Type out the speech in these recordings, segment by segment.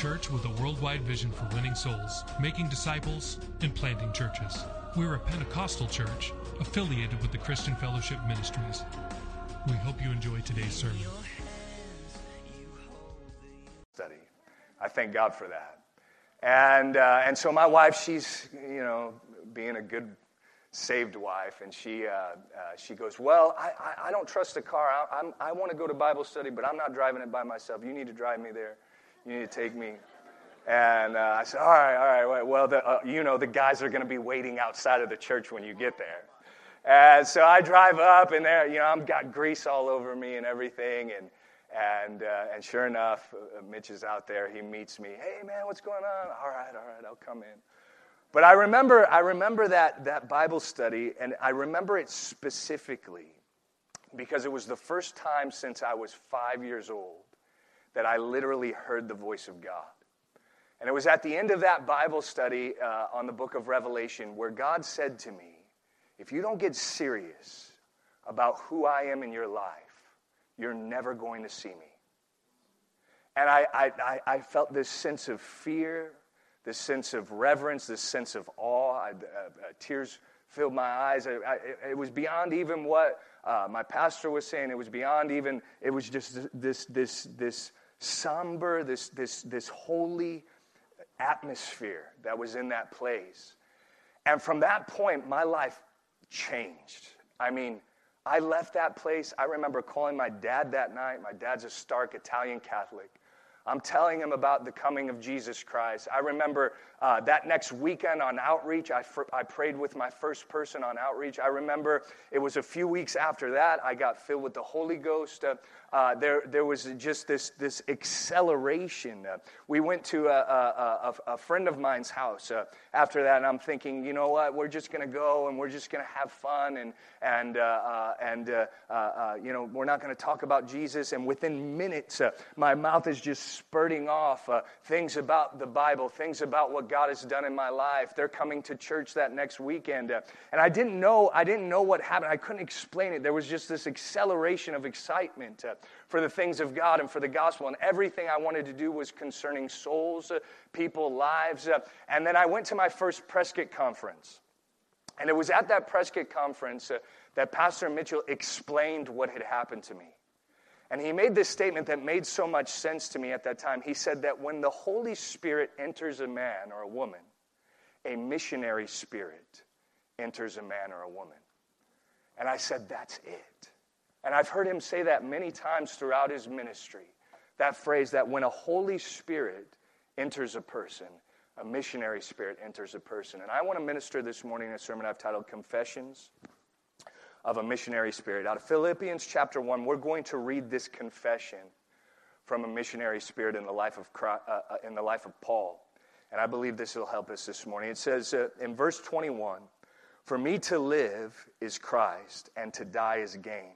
Church with a worldwide vision for winning souls, making disciples, and planting churches. We're a Pentecostal church affiliated with the Christian Fellowship Ministries. We hope you enjoy today's sermon. study. I thank God for that. And, uh, and so my wife, she's, you know, being a good saved wife, and she, uh, uh, she goes, well, I, I, I don't trust the car. I, I'm, I want to go to Bible study, but I'm not driving it by myself. You need to drive me there. You need to take me. And uh, I said, all right, all right. Well, the, uh, you know, the guys are going to be waiting outside of the church when you get there. And so I drive up, and there, you know, I've got grease all over me and everything. And, and, uh, and sure enough, uh, Mitch is out there. He meets me. Hey, man, what's going on? All right, all right, I'll come in. But I remember, I remember that, that Bible study, and I remember it specifically because it was the first time since I was five years old that I literally heard the voice of God. And it was at the end of that Bible study uh, on the book of Revelation where God said to me, If you don't get serious about who I am in your life, you're never going to see me. And I, I, I, felt this sense of fear, this sense of reverence, this sense of awe. I, uh, uh, tears filled my eyes. I, I, it was beyond even what uh, my pastor was saying. It was beyond even, it was just this, this, this somber, this, this, this holy atmosphere that was in that place. And from that point, my life changed. I mean, I left that place. I remember calling my dad that night. My dad's a stark Italian Catholic. I'm telling him about the coming of Jesus Christ. I remember uh, that next weekend on outreach, I, fr- I prayed with my first person on outreach. I remember it was a few weeks after that, I got filled with the Holy Ghost. Uh, uh, there, there was just this, this acceleration. Uh, we went to a, a, a, a, friend of mine's house uh, after that, and I'm thinking, you know what, we're just going to go and we're just going to have fun, and, and, uh, and you know, we're not going to talk about Jesus. And within minutes, my mouth is just spurting off things about the Bible, things about what God has done in my life. They're coming to church that next weekend. and I didn't know, I didn't know what happened. I couldn't explain it. There was just this acceleration of excitement for the things of God and for the gospel. And everything I wanted to do was concerning souls, uh, people, lives. Uh, and then I went to my first Prescott conference. And it was at that Prescott conference uh, that Pastor Mitchell explained what had happened to me. And he made this statement that made so much sense to me at that time. He said that when the Holy Spirit enters a man or a woman, a missionary spirit enters a man or a woman. And I said, That's it. And I've heard him say that many times throughout his ministry. That phrase that when a Holy Spirit enters a person, a missionary spirit enters a person. And I want to minister this morning a sermon I've titled Confessions of a Missionary Spirit. Out of Philippians chapter 1, we're going to read this confession from a missionary spirit in the life of, Christ, uh, uh, in the life of Paul. And I believe this will help us this morning. It says uh, in verse 21 For me to live is Christ, and to die is gain.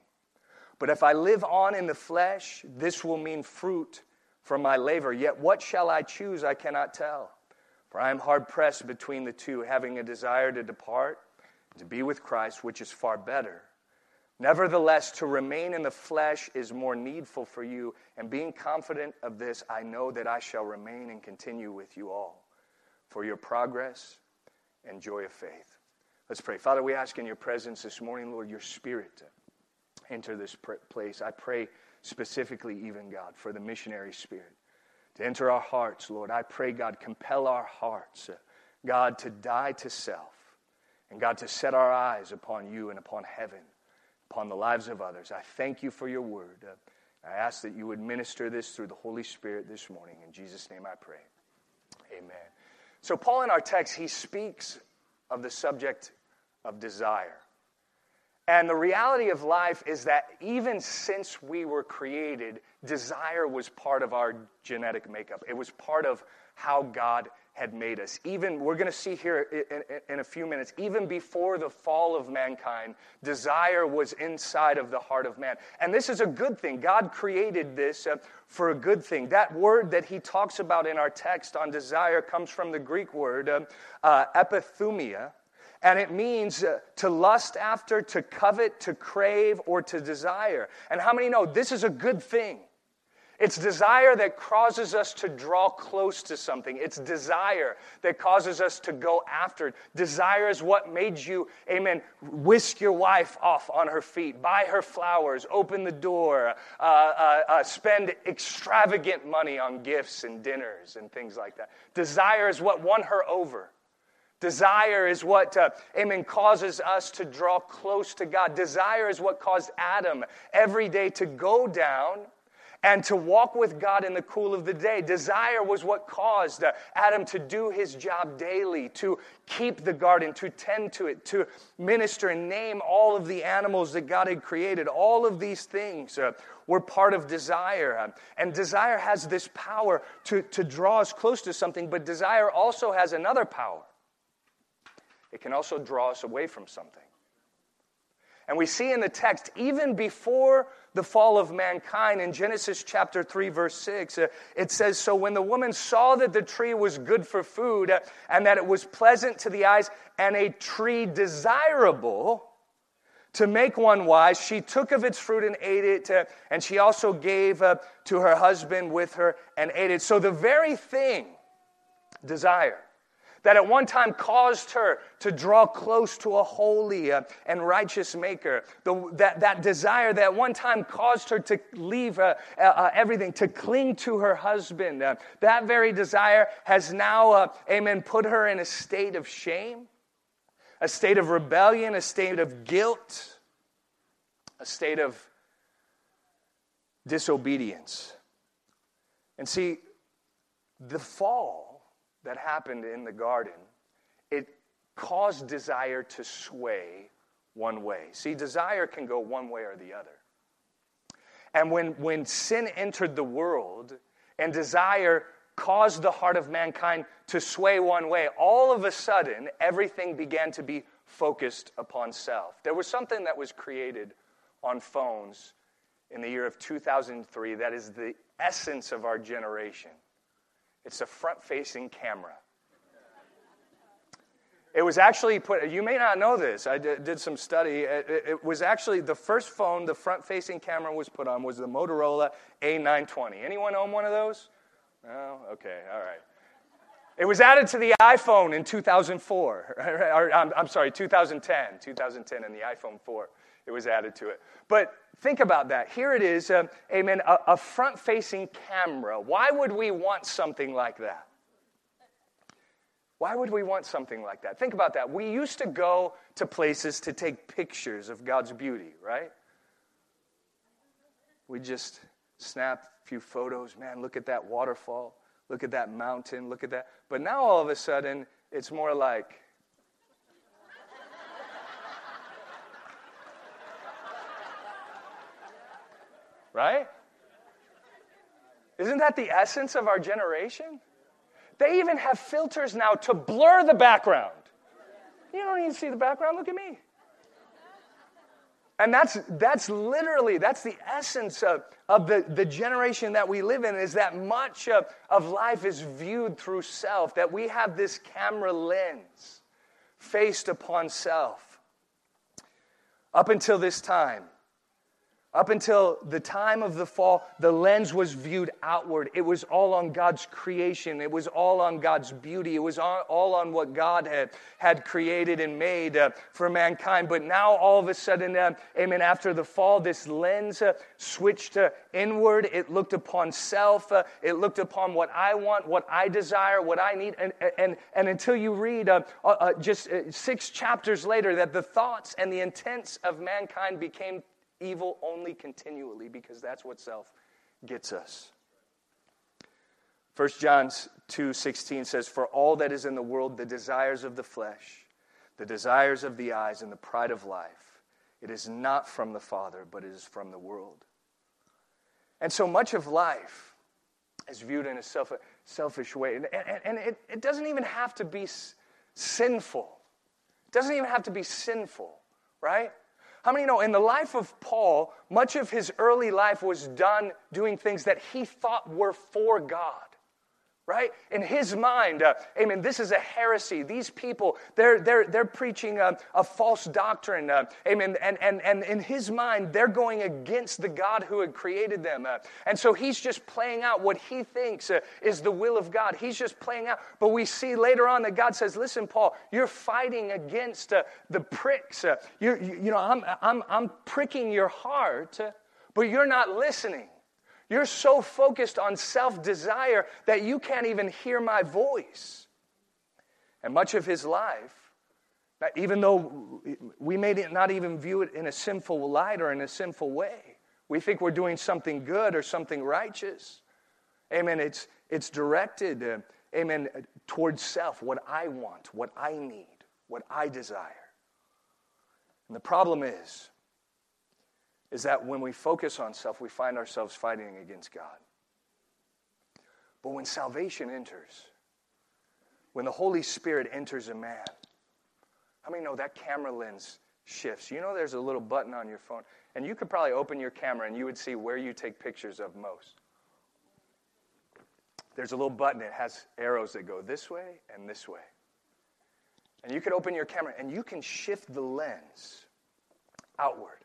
But if I live on in the flesh, this will mean fruit from my labor. Yet what shall I choose? I cannot tell. For I am hard pressed between the two, having a desire to depart, to be with Christ, which is far better. Nevertheless, to remain in the flesh is more needful for you, and being confident of this, I know that I shall remain and continue with you all for your progress and joy of faith. Let's pray. Father, we ask in your presence this morning, Lord, your spirit enter this place. I pray specifically, even God, for the missionary spirit to enter our hearts, Lord. I pray, God, compel our hearts, uh, God, to die to self, and God, to set our eyes upon you and upon heaven, upon the lives of others. I thank you for your word. Uh, I ask that you would minister this through the Holy Spirit this morning. In Jesus' name I pray. Amen. So, Paul in our text, he speaks of the subject of desire. And the reality of life is that even since we were created, desire was part of our genetic makeup. It was part of how God had made us. Even, we're going to see here in, in, in, a few minutes, even before the fall of mankind, desire was inside of the heart of man. And this is a good thing. God created this uh, for a good thing. That word that he talks about in our text on desire comes from the Greek word uh, uh, epithumia and it means uh, to lust after, to covet, to crave, or to desire. And how many know this is a good thing? It's desire that causes us to draw close to something. It's desire that causes us to go after it. Desire is what made you, amen, whisk your wife off on her feet, buy her flowers, open the door, uh, uh, uh, spend extravagant money on gifts and dinners and things like that. Desire is what won her over. Desire is what, uh, amen, causes us to draw close to God. Desire is what caused Adam every day to go down and to walk with God in the cool of the day. Desire was what caused uh, Adam to do his job daily, to keep the garden, to tend to it, to minister and name all of the animals that God had created. All of these things uh, were part of desire. And desire has this power to, to draw us close to something, but desire also has another power it can also draw us away from something. And we see in the text, even before the fall of mankind, in Genesis chapter 3, verse 6, uh, it says So when the woman saw that the tree was good for food, uh, and that it was pleasant to the eyes, and a tree desirable to make one wise, she took of its fruit and ate it, uh, and she also gave to her husband with her and ate it. So the very thing, desire, that at one time caused her to draw close to a holy uh, and righteous maker. The, that, that desire that at one time caused her to leave uh, uh, uh everything, to cling to her husband. Uh, that very desire has now, uh, amen, put her in a state of shame, a state of rebellion, a state of guilt, a state of disobedience. And see, the fall that happened in the garden, it caused desire to sway one way. See, desire can go one way or the other. And when, when sin entered the world and desire caused the heart of mankind to sway one way, all of a sudden, everything began to be focused upon self. There was something that was created on phones in the year of 2003 that is the essence of our generation. It's a front facing camera. It was actually put, you may not know this, I did, some study. It, it, was actually the first phone the front facing camera was put on was the Motorola A920. Anyone own one of those? No? Okay, all right. It was added to the iPhone in 2004, or, I'm, I'm sorry, 2010, 2010, and the iPhone 4 it was added to it. But think about that. Here it is, um, amen, a, a front facing camera. Why would we want something like that? Why would we want something like that? Think about that. We used to go to places to take pictures of God's beauty, right? We just snap a few photos. Man, look at that waterfall. Look at that mountain. Look at that. But now all of a sudden, it's more like, right? Isn't that the essence of our generation? They even have filters now to blur the background. You don't even see the background, look at me. And that's, that's literally, that's the essence of, of the, the generation that we live in, is that much of, of life is viewed through self, that we have this camera lens faced upon self. Up until this time, up until the time of the fall, the lens was viewed outward. It was all on God's creation. It was all on God's beauty. It was all on what God had, had created and made uh, for mankind. But now, all of a sudden, uh, amen, after the fall, this lens uh, switched inward. It looked upon self. Uh, it looked upon what I want, what I desire, what I need. And, and, and until you read uh, uh, just six chapters later, that the thoughts and the intents of mankind became evil only continually because that's what self gets us. 1 John 2:16 says for all that is in the world the desires of the flesh the desires of the eyes and the pride of life It is not from the Father, but it is from the world. And so much of life is viewed in a self, selfish way. And, and, and it, it doesn't even have to be s- sinful. It doesn't even have to be sinful, right? How many know in the life of Paul, much of his early life was done doing things that he thought were for God? Right? In his mind, uh, amen, this is a heresy. These people, they're, they're, they're preaching a, a false doctrine, uh, amen, and, and, and in his mind, they're going against the God who had created them. Uh, and so he's just playing out what he thinks uh, is the will of God. He's just playing out. But we see later on that God says, listen, Paul, you're fighting against uh, the pricks. Uh, you you know, I'm, I'm, I'm pricking your heart, but you're not listening. You're so focused on self desire that you can't even hear my voice. And much of his life, even though we may not even view it in a sinful light or in a sinful way, we think we're doing something good or something righteous. Amen. It's, it's directed, uh, amen, towards self, what I want, what I need, what I desire. And the problem is, is that when we focus on self, we find ourselves fighting against God. But when salvation enters, when the Holy Spirit enters a man, how many know that camera lens shifts? You know, there's a little button on your phone, and you could probably open your camera and you would see where you take pictures of most. There's a little button, it has arrows that go this way and this way. And you could open your camera and you can shift the lens outward.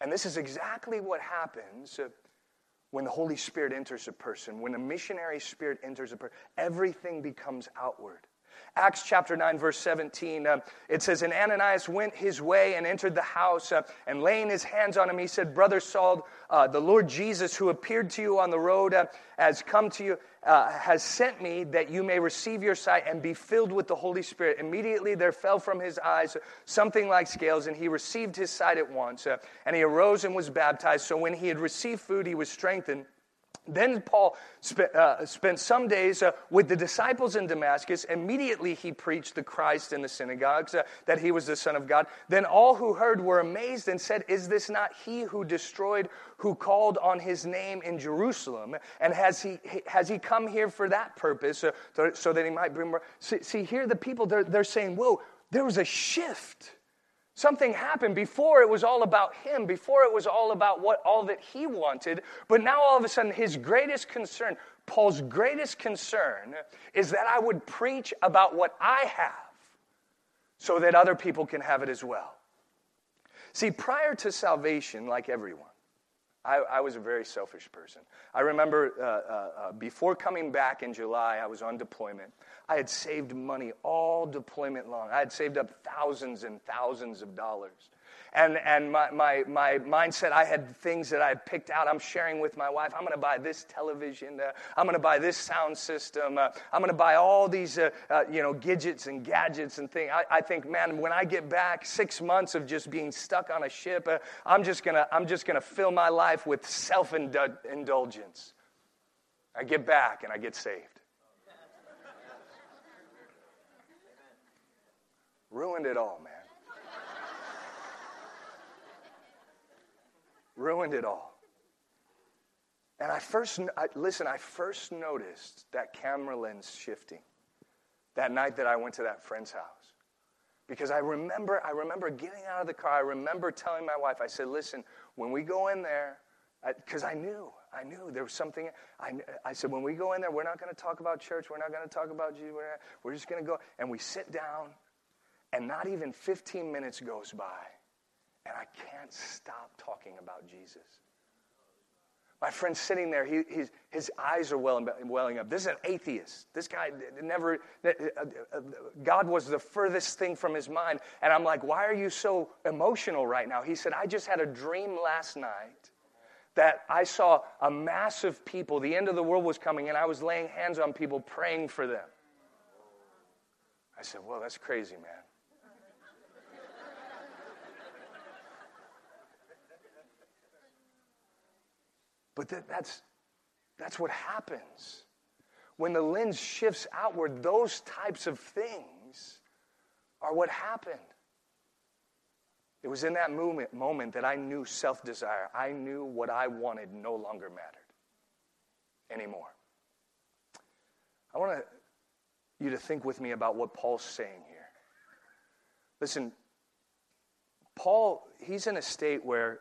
And this is exactly what happens when the Holy Spirit enters a person. When a missionary spirit enters a person, everything becomes outward. Acts chapter 9, verse 17, uh, it says, And Ananias went his way and entered the house, uh, and laying his hands on him, he said, Brother Saul, uh, the Lord Jesus, who appeared to you on the road, uh, has come to you, uh, has sent me that you may receive your sight and be filled with the Holy Spirit. Immediately there fell from his eyes something like scales, and he received his sight at once. Uh, and he arose and was baptized. So when he had received food, he was strengthened. Then Paul spent, uh, spent some days uh, with the disciples in Damascus. Immediately he preached the Christ in the synagogues, uh, that he was the Son of God. Then all who heard were amazed and said, Is this not he who destroyed, who called on his name in Jerusalem? And has he, has he come here for that purpose, uh, so that he might bring more? See, see here the people, they're, they're saying, Whoa, there was a shift. Something happened. Before it was all about him, before it was all about what all that he wanted, but now all of a sudden his greatest concern, Paul's greatest concern is that I would preach about what I have so that other people can have it as well. See, prior to salvation, like everyone, I, I was a very selfish person. I remember uh, uh, uh, before coming back in July, I was on deployment. I had saved money all deployment long. I had saved up thousands and thousands of dollars. And, and my, my, my mindset, I had things that I had picked out. I'm sharing with my wife. I'm going to buy this television. Uh, I'm going to buy this sound system. Uh, I'm going to buy all these, uh, uh, you know, gadgets and gadgets and things. I, I, think, man, when I get back, six months of just being stuck on a ship, uh, I'm just going to I'm just going to fill my life with self-indulgence. I get back and I get saved. Ruined it all, man. Ruined it all. And I first, I, listen, I first noticed that camera lens shifting that night that I went to that friend's house. Because I remember, I remember getting out of the car. I remember telling my wife, I said, listen, when we go in there, because I, I, knew, I knew there was something. I, I said, when we go in there, we're not going to talk about church. We're not going to talk about Jesus. We're, we're just going to go. And we sit down, and not even 15 minutes goes by and I can't stop talking about Jesus. My friend's sitting there, he, his eyes are welling, welling up. This is an atheist. This guy never, uh, uh, God was the furthest thing from his mind. And I'm like, why are you so emotional right now? He said, I just had a dream last night that I saw a mass of people, the end of the world was coming, and I was laying hands on people praying for them. I said, well, that's crazy, man. But that, that's, that's what happens. When the lens shifts outward, those types of things are what happened. It was in that moment, moment that I knew self desire. I knew what I wanted no longer mattered anymore. I want you to think with me about what Paul's saying here. Listen, Paul, he's in a state where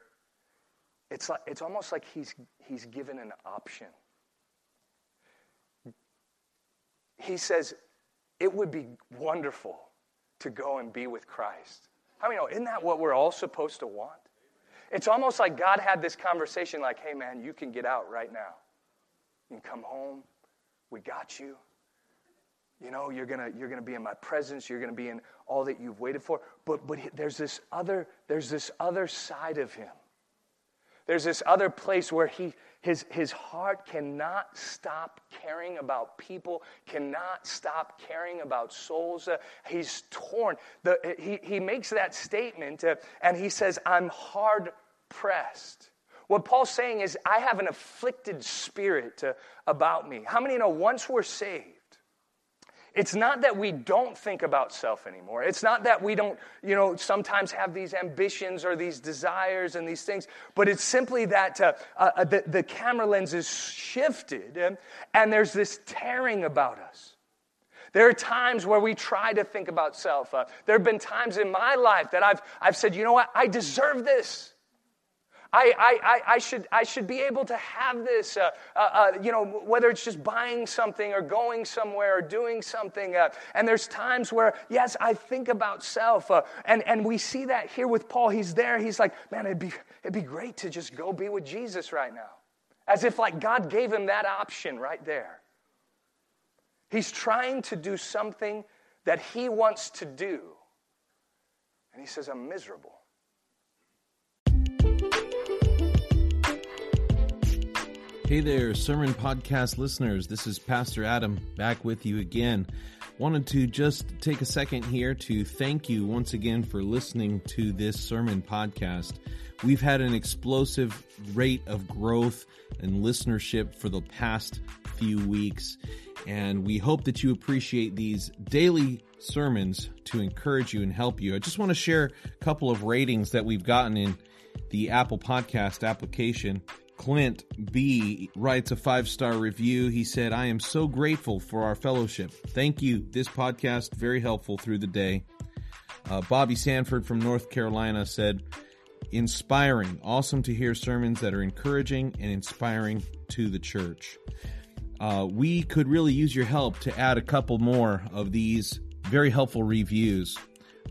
it's, like, it's almost like he's, he's given an option. He says, It would be wonderful to go and be with Christ. How many know? Oh, isn't that what we're all supposed to want? It's almost like God had this conversation like, hey, man, you can get out right now. You can come home. We got you. You know, you're gonna you're gonna be in my presence. You're gonna be in all that you've waited for. But but there's this other there's this other side of him. There's this other place where he his his heart cannot stop caring about people, cannot stop caring about souls. Uh, he's torn. The, he he makes that statement uh, and he says, "I'm hard pressed." What Paul's saying is, I have an afflicted spirit uh, about me. How many know once we're saved? It's not that we don't think about self anymore. It's not that we don't, you know, sometimes have these ambitions or these desires and these things, but it's simply that uh, uh, the, the camera lens is shifted and, and there's this tearing about us. There are times where we try to think about self. Uh, there have been times in my life that I've, I've said, you know what, I deserve this. I, I, I, should, I should be able to have this, uh, uh, uh, you know, whether it's just buying something or going somewhere or doing something. Uh, and there's times where, yes, I think about self. Uh, and, and we see that here with Paul. He's there. He's like, man, it'd be, it'd be great to just go be with Jesus right now. As if like God gave him that option right there. He's trying to do something that he wants to do. And he says, I'm miserable. Hey there, Sermon Podcast listeners. This is Pastor Adam back with you again. Wanted to just take a second here to thank you once again for listening to this sermon podcast. We've had an explosive rate of growth and listenership for the past few weeks, and we hope that you appreciate these daily sermons to encourage you and help you. I just want to share a couple of ratings that we've gotten in the Apple Podcast application. Clint B writes a five star review. He said, I am so grateful for our fellowship. Thank you. This podcast, very helpful through the day. Uh, Bobby Sanford from North Carolina said, inspiring. Awesome to hear sermons that are encouraging and inspiring to the church. Uh, we could really use your help to add a couple more of these very helpful reviews.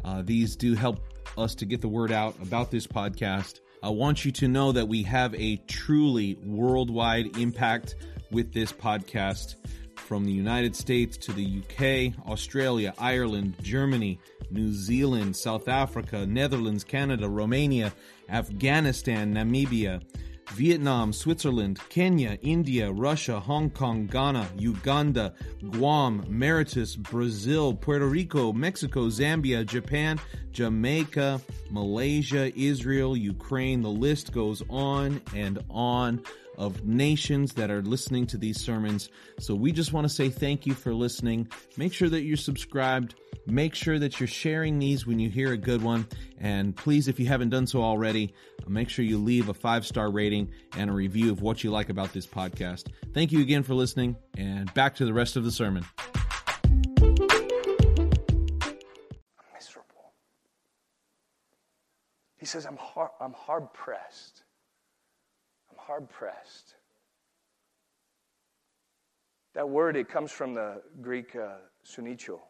Uh, these do help us to get the word out about this podcast I want you to know that we have a truly worldwide impact with this podcast. From the United States to the UK, Australia, Ireland, Germany, New Zealand, South Africa, Netherlands, Canada, Romania, Afghanistan, Namibia, Vietnam, Switzerland, Kenya, India, Russia, Hong Kong, Ghana, Uganda, Guam, Mauritius, Brazil, Puerto Rico, Mexico, Zambia, Japan, Jamaica, Malaysia, Israel, Ukraine. The list goes on and on of nations that are listening to these sermons. So we just want to say thank you for listening. Make sure that you're subscribed. Make sure that you're sharing these when you hear a good one. And please, if you haven't done so already, make sure you leave a five star rating and a review of what you like about this podcast. Thank you again for listening, and back to the rest of the sermon. He says, I'm hard, I'm hard pressed. Hard pressed. That word, it comes from the Greek uh, sunicho,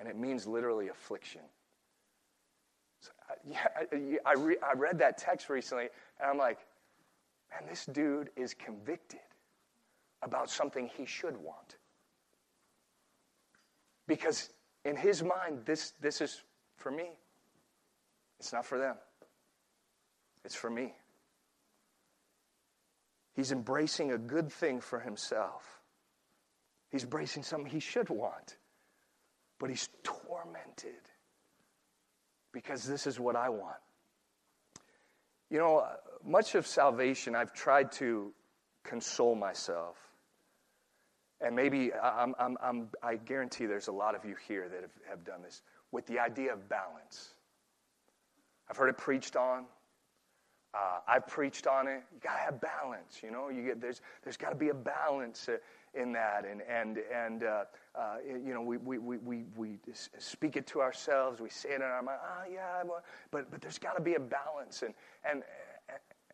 and it means literally affliction. So, yeah, I, I, re, I read that text recently, and I'm like, man, this dude is convicted about something he should want. Because in his mind, this, this is for me. It's not for them, it's for me. He's embracing a good thing for himself. He's embracing something he should want, but he's tormented because this is what I want. You know, uh, much of salvation, I've tried to console myself. And maybe I'm, I'm, I'm, i guarantee there's a lot of you here that have, have done this with the idea of balance. I've heard it preached on. Uh, I've preached on it. You gotta have balance, you know. You get there's there's got to be a balance uh, in that, and and and uh, uh, you know we, we we we we speak it to ourselves. We say it in our mind. Ah, yeah, but but there's got to be a balance, and and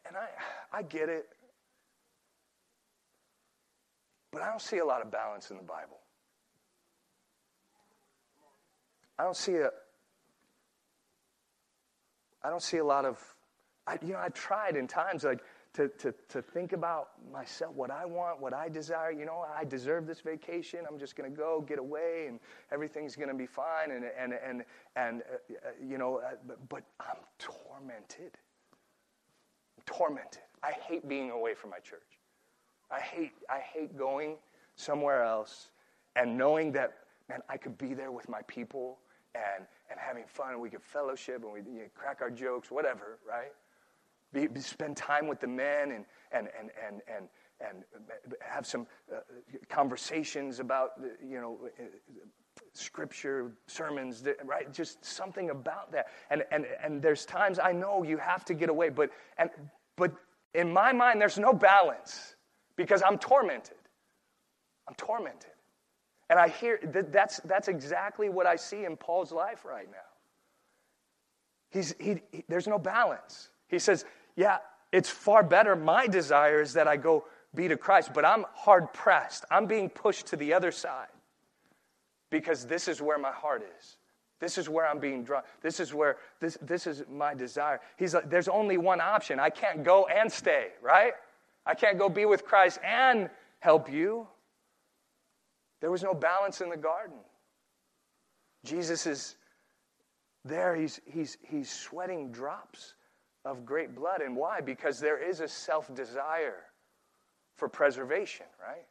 and I I get it, but I don't see a lot of balance in the Bible. I don't see a I don't see a lot of I, you know, I tried in times like to, to, to think about myself, what I want, what I desire. You know, I deserve this vacation. I'm just going to go get away, and everything's going to be fine. And and and and uh, uh you know, uh, but, but I'm tormented. I'm tormented. I hate being away from my church. I hate I hate going somewhere else and knowing that man, I could be there with my people and and having fun, and we could fellowship and we you know, crack our jokes, whatever, right? Be, be, spend time with the men and, and, and, and, and, and have some uh, conversations about, you know, uh, scripture, sermons, right? Just something about that. And, and, and there's times I know you have to get away, but, and, but in my mind, there's no balance because I'm tormented. I'm tormented. And I hear that that's, that's exactly what I see in Paul's life right now. He's, he, he, there's no balance. He says, yeah, it's far better. My desire is that I go be to Christ, but I'm hard pressed. I'm being pushed to the other side because this is where my heart is. This is where I'm being drawn. This is where this, this is my desire. He's like, there's only one option. I can't go and stay, right? I can't go be with Christ and help you. There was no balance in the garden. Jesus is there. He's, he's, he's sweating drops of great blood. And why? Because there is a self desire for preservation, right?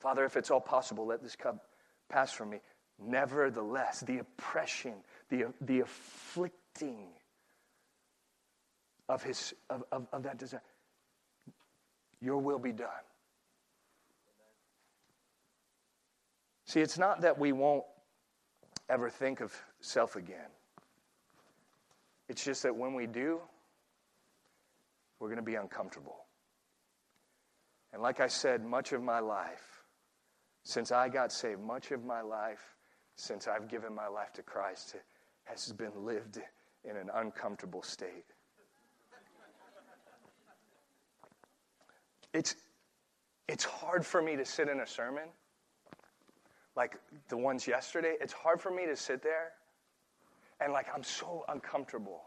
Father, if it's all possible, let this cup pass from me. Nevertheless, the oppression, the, the afflicting of, his, of, of, of that desire, your will be done. See, it's not that we won't ever think of self again. It's just that when we do, we're going to be uncomfortable. And like I said, much of my life, since I got saved, much of my life, since I've given my life to Christ, has been lived in an uncomfortable state. It's, it's hard for me to sit in a sermon, like the ones yesterday. It's hard for me to sit there and like I'm so uncomfortable.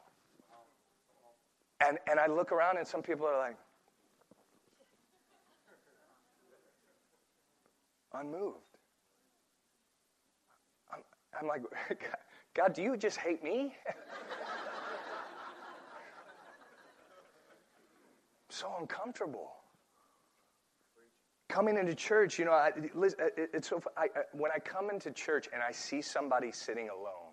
And, and I look around and some people are like, unmoved. I'm, I'm like, God, do you just hate me? so uncomfortable. Coming into church, you know, I, it's so. I, when I come into church and I see somebody sitting alone,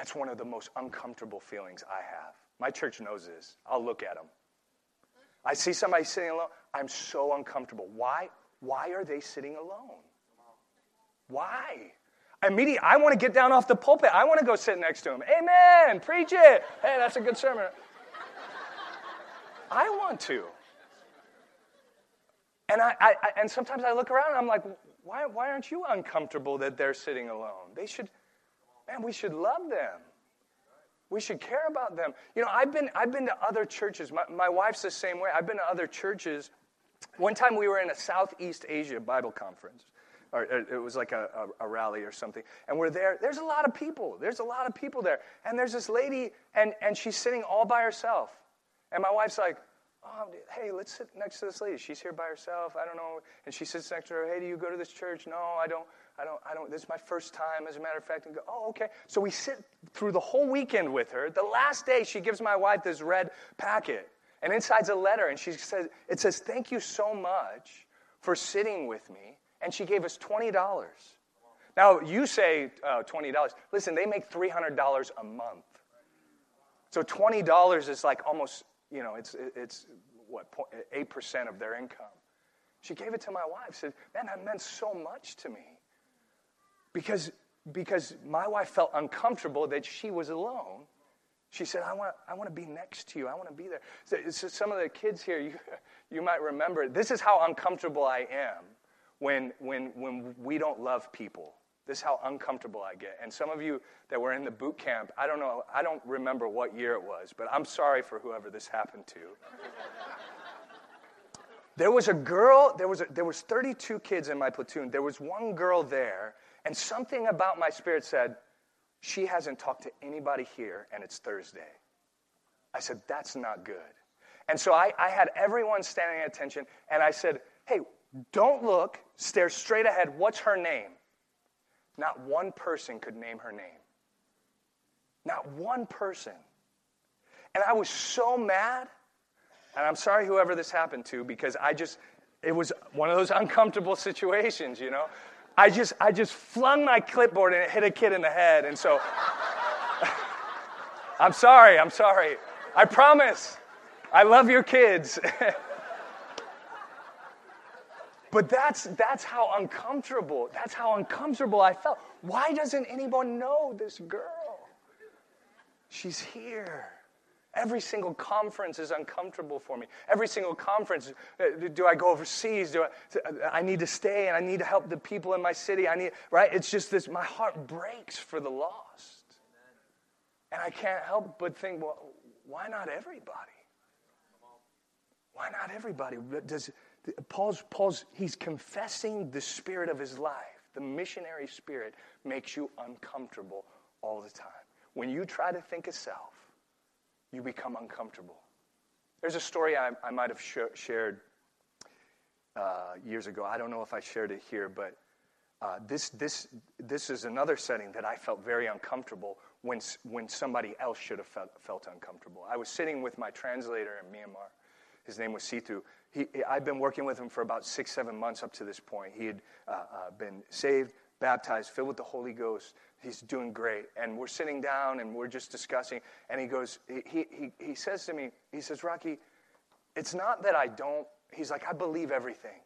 that's one of the most uncomfortable feelings I have. My church knows this. I'll look at them. I see somebody sitting alone. I'm so uncomfortable. Why? Why are they sitting alone? Why? Immediately, I want to get down off the pulpit. I want to go sit next to him. Amen. Preach it. Hey, that's a good sermon. I want to. And, I, I, and sometimes I look around and I'm like, why, why aren't you uncomfortable that they're sitting alone? They should, Man, we should love them. We should care about them. You know, I've been, I've been to other churches. My, my wife's the same way. I've been to other churches. One time we were in a Southeast Asia Bible conference, or it was like a, a, a, rally or something. And we're there. There's a lot of people. There's a lot of people there. And there's this lady, and, and she's sitting all by herself. And my wife's like, oh, hey, let's sit next to this lady. She's here by herself. I don't know. And she sits next to her. Hey, do you go to this church? No, I don't. I don't, I don't, this is my first time, as a matter of fact. And go, oh, okay. So we sit through the whole weekend with her. The last day, she gives my wife this red packet. And inside's a letter. And she says, it says, thank you so much for sitting with me. And she gave us $20. Now, you say uh, $20. Listen, they make $300 a month. So $20 is like almost, you know, it's, it's what, 8% of their income. She gave it to my wife, said, Man, that meant so much to me. Because, because my wife felt uncomfortable that she was alone She said, I want, I want to be next to you. I want to be there. So, so some of the kids here, you, you might remember, this is how uncomfortable I am when, when, when we don't love people. This is how uncomfortable I get. And some of you that were in the boot camp, I don't know, I don't remember what year it was, but I'm sorry for whoever this happened to. there was a girl, there was, a, there was 32 kids in my platoon. There was one girl there, and something about my spirit said, she hasn't talked to anybody here, and it's Thursday. I said, That's not good. And so I, I had everyone standing at attention, and I said, Hey, don't look, stare straight ahead. What's her name? Not one person could name her name. Not one person. And I was so mad. And I'm sorry, whoever this happened to, because I just, it was one of those uncomfortable situations, you know? I just, I just flung my clipboard and it hit a kid in the head. And so, I'm sorry, I'm sorry. I promise. I love your kids. but that's, that's how uncomfortable, that's how uncomfortable I felt. Why doesn't anyone know this girl? She's here. Every single conference is uncomfortable for me. Every single conference, uh, do I go overseas? Do I, I need to stay and I need to help the people in my city. I need, right? It's just this, my heart breaks for the lost. And I can't help but think, well, why not everybody? Why not everybody? Does, Paul's, Paul's, he's confessing the spirit of his life. The missionary spirit makes you uncomfortable all the time. When you try to think of self, you become uncomfortable. There's a story I, I might have sh- shared uh, years ago. I don't know if I shared it here, but uh, this, this, this is another setting that I felt very uncomfortable when, when somebody else should have felt, felt uncomfortable. I was sitting with my translator in Myanmar. His name was Situ. He, I've been working with him for about six, seven months up to this point. He had uh, uh, been saved, baptized, filled with the Holy Ghost, he's doing great. And we're sitting down and we're just discussing. And he goes, he, he, he says to me, he says, Rocky, it's not that I don't, he's like, I believe everything.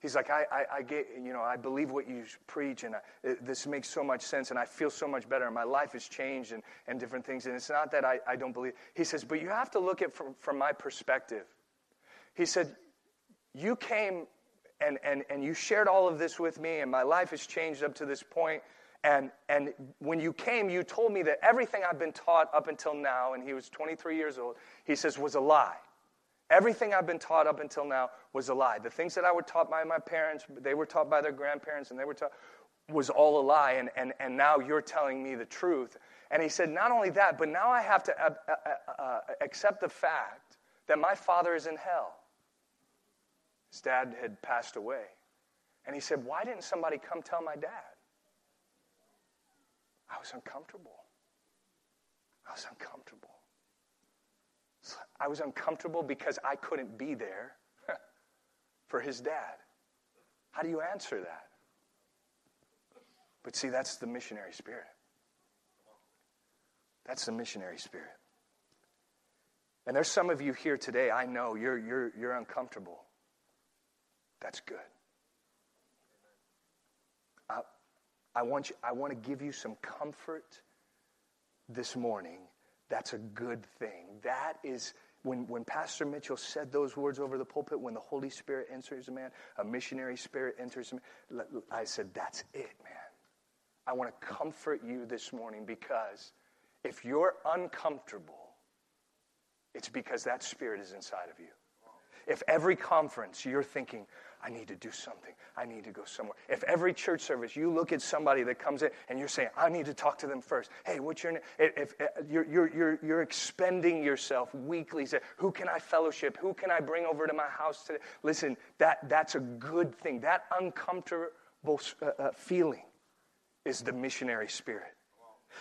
He's like, I, I, I get, you know, I believe what you preach, and I, it, this makes so much sense, and I feel so much better, and my life has changed, and, and different things. And it's not that I, I don't believe. He says, but you have to look at from, from my perspective. He said, you came and, and, and you shared all of this with me, and my life has changed up to this point. and, and when you came, you told me that everything I've been taught up until now, and he was 23 years old, he says, was a lie. Everything I've been taught up until now was a lie. The things that I were taught by my parents, they were taught by their grandparents, and they were taught, was all a lie. And, and, and now you're telling me the truth. And he said, not only that, but now I have to uh, uh, uh, accept the fact that my father is in hell. His dad had passed away. And he said, Why didn't somebody come tell my dad? I was uncomfortable. I was uncomfortable. I was uncomfortable because I couldn't be there for his dad. How do you answer that? But see, that's the missionary spirit. That's the missionary spirit. And there's some of you here today, I know you're, you're, you're uncomfortable. That's good. I want, you, I want to give you some comfort this morning. That's a good thing. That is, when, when Pastor Mitchell said those words over the pulpit, when the Holy Spirit enters a man, a missionary spirit enters a man, I said, that's it, man. I want to comfort you this morning because if you're uncomfortable, it's because that spirit is inside of you. If every conference you're thinking, I need to do something. I need to go somewhere. If every church service you look at somebody that comes in and you're saying, I need to talk to them first. Hey, what's your name? If, if you're, you're, you're, you're expending yourself weekly, say, who can I fellowship? Who can I bring over to my house today? Listen, that, that's a good thing. That uncomfortable uh, uh, feeling is the missionary spirit.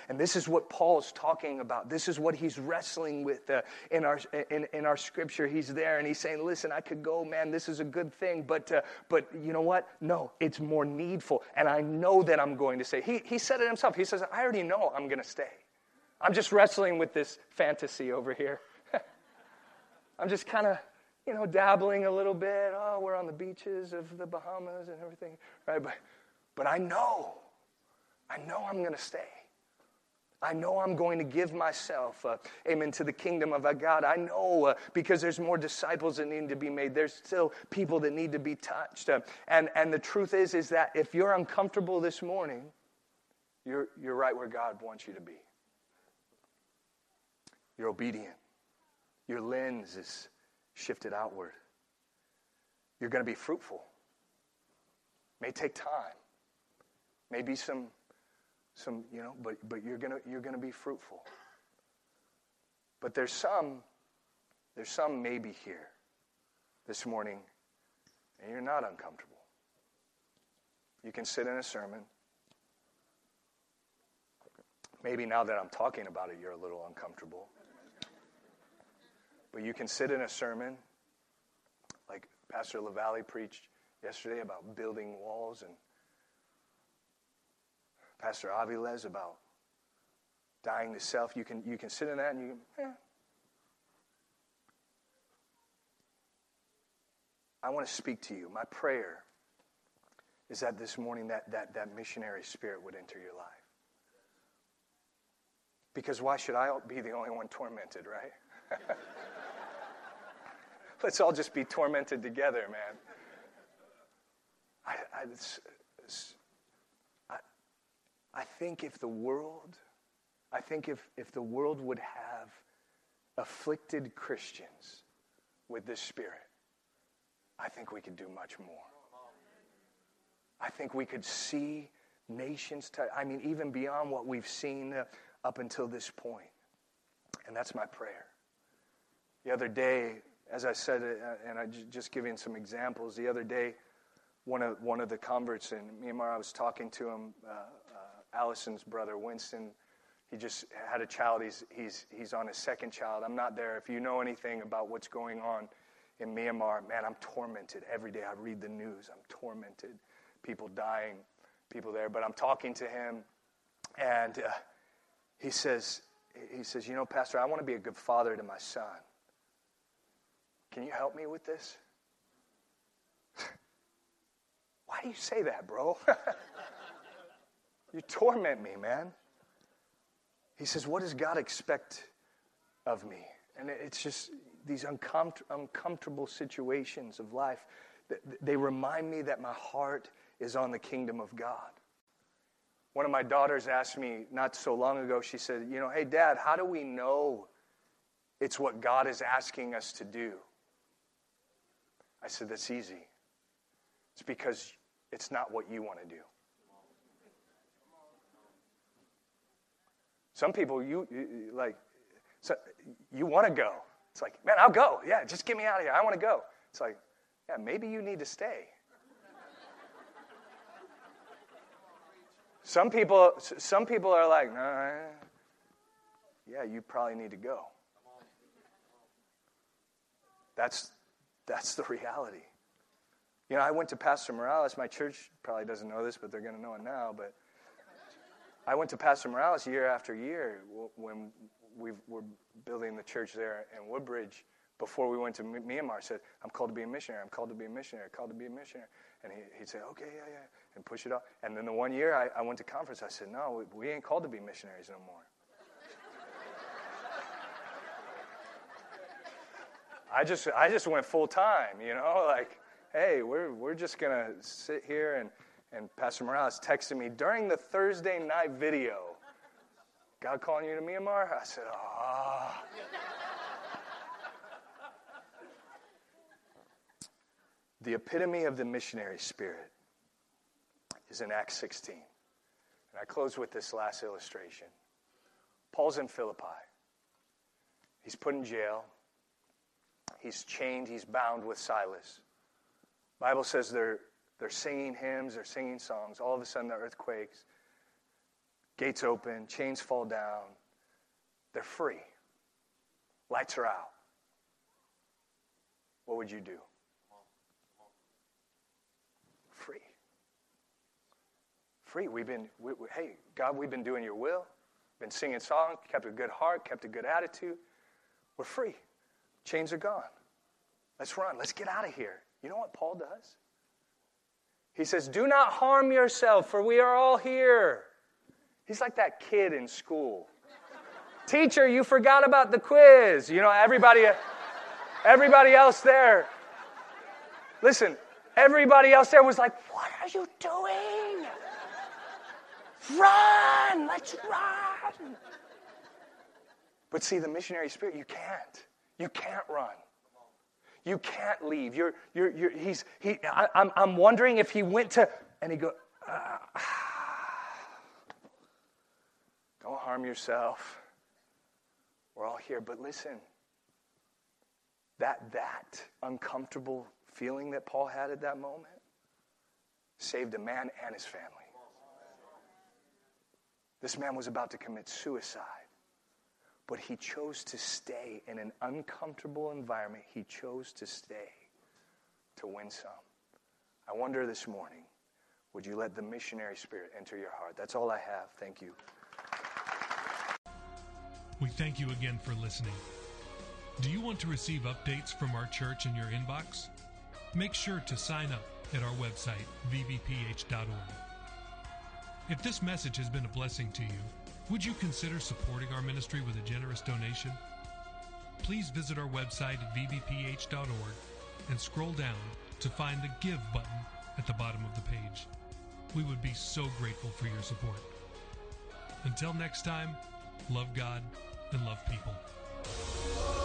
And this is what Paul's talking about. This is what he's wrestling with uh, in, our, in, in our scripture. He's there and he's saying, Listen, I could go, man, this is a good thing, but, uh, but you know what? No, it's more needful. And I know that I'm going to stay. He, he said it himself. He says, I already know I'm going to stay. I'm just wrestling with this fantasy over here. I'm just kind of, you know, dabbling a little bit. Oh, we're on the beaches of the Bahamas and everything, right? But, but I know, I know I'm going to stay. I know I'm going to give myself, uh, amen, to the kingdom of God. I know uh, because there's more disciples that need to be made. There's still people that need to be touched. Uh, and, and the truth is, is that if you're uncomfortable this morning, you're, you're right where God wants you to be. You're obedient. Your lens is shifted outward. You're going to be fruitful. May take time. Maybe some some, you know, but, but you're gonna you're gonna be fruitful. But there's some, there's some maybe here this morning, and you're not uncomfortable. You can sit in a sermon. Maybe now that I'm talking about it, you're a little uncomfortable. But you can sit in a sermon, like Pastor LaValle preached yesterday about building walls and Pastor Aviles about dying to self. You can, you can sit in that and you can, eh. I want to speak to you. My prayer is that this morning that, that, that missionary spirit would enter your life. Because why should I be the only one tormented, right? Let's all just be tormented together, man. I, I, it's, it's, I think if the world, I think if, if the world would have afflicted Christians with this spirit, I think we could do much more. I think we could see nations, t- I mean, even beyond what we've seen uh, up until this point. And that's my prayer. The other day, as I said, uh, and I j- just giving some examples, the other day, one of, one of the converts in Myanmar, I was talking to him. Uh, Allison's brother, Winston, he just had a child. He's, he's, he's on his second child. I'm not there. If you know anything about what's going on in Myanmar, man, I'm tormented every day. I read the news. I'm tormented. People dying, people there. But I'm talking to him, and uh, he says, he says, you know, Pastor, I want to be a good father to my son. Can you help me with this? Why do you say that, bro? You torment me, man. He says, What does God expect of me? And it's just these uncom- uncomfortable situations of life. That they remind me that my heart is on the kingdom of God. One of my daughters asked me not so long ago, she said, You know, hey, dad, how do we know it's what God is asking us to do? I said, That's easy. It's because it's not what you want to do. Some people, you, you like, so you want to go. It's like, man, I'll go. Yeah, just get me out of here. I want to go. It's like, yeah, maybe you need to stay. some people, some people are like, nah, yeah, you probably need to go. That's, that's the reality. You know, I went to Pastor Morales. My church probably doesn't know this, but they're going to know it now. But I went to Pastor Morales year after year when we were building the church there in Woodbridge. Before we went to Myanmar, said, "I'm called to be a missionary. I'm called to be a missionary. I'm called to be a missionary." And he, he'd say, "Okay, yeah, yeah," and push it off. And then the one year I, I went to conference, I said, "No, we, we ain't called to be missionaries no more." I just I just went full time, you know, like, hey, we're we're just gonna sit here and and Pastor Morales texted me during the Thursday night video. God calling you to Myanmar? I said, ah. The epitome of the missionary spirit is in Acts 16. And I close with this last illustration. Paul's in Philippi. He's put in jail. He's chained, he's bound with Silas. Bible says they're they're singing hymns, they're singing songs. All of a sudden, the earth quakes. Gates open, chains fall down. They're free. Lights are out. What would you do? Free. Free. We've been, we, we, hey, God, we've been doing your will, been singing songs, kept a good heart, kept a good attitude. We're free. Chains are gone. Let's run. Let's get out of here. You know what Paul does? He says, Do not harm yourself, for we are all here. He's like that kid in school. Teacher, you forgot about the quiz. You know, everybody, everybody else there. Listen, everybody else there was like, What are you doing? Run! Let's run! But see, the missionary spirit, you can't. You can't run. You can't leave. You're, you're, you're, he's, he, I, I'm, I'm wondering if he went to, and he go, ah, don't harm yourself. We're all here. But listen, that, that uncomfortable feeling that Paul had at that moment saved a man and his family. This man was about to commit suicide, but he chose to stay in an uncomfortable environment. He chose to stay to win some. I wonder this morning would you let the missionary spirit enter your heart? That's all I have. Thank you. We thank you again for listening. Do you want to receive updates from our church in your inbox? Make sure to sign up at our website, vbph.org. If this message has been a blessing to you, would you consider supporting our ministry with a generous donation? Please visit our website at vbph.org and scroll down to find the Give button at the bottom of the page. We would be so grateful for your support. Until next time, love God and love people.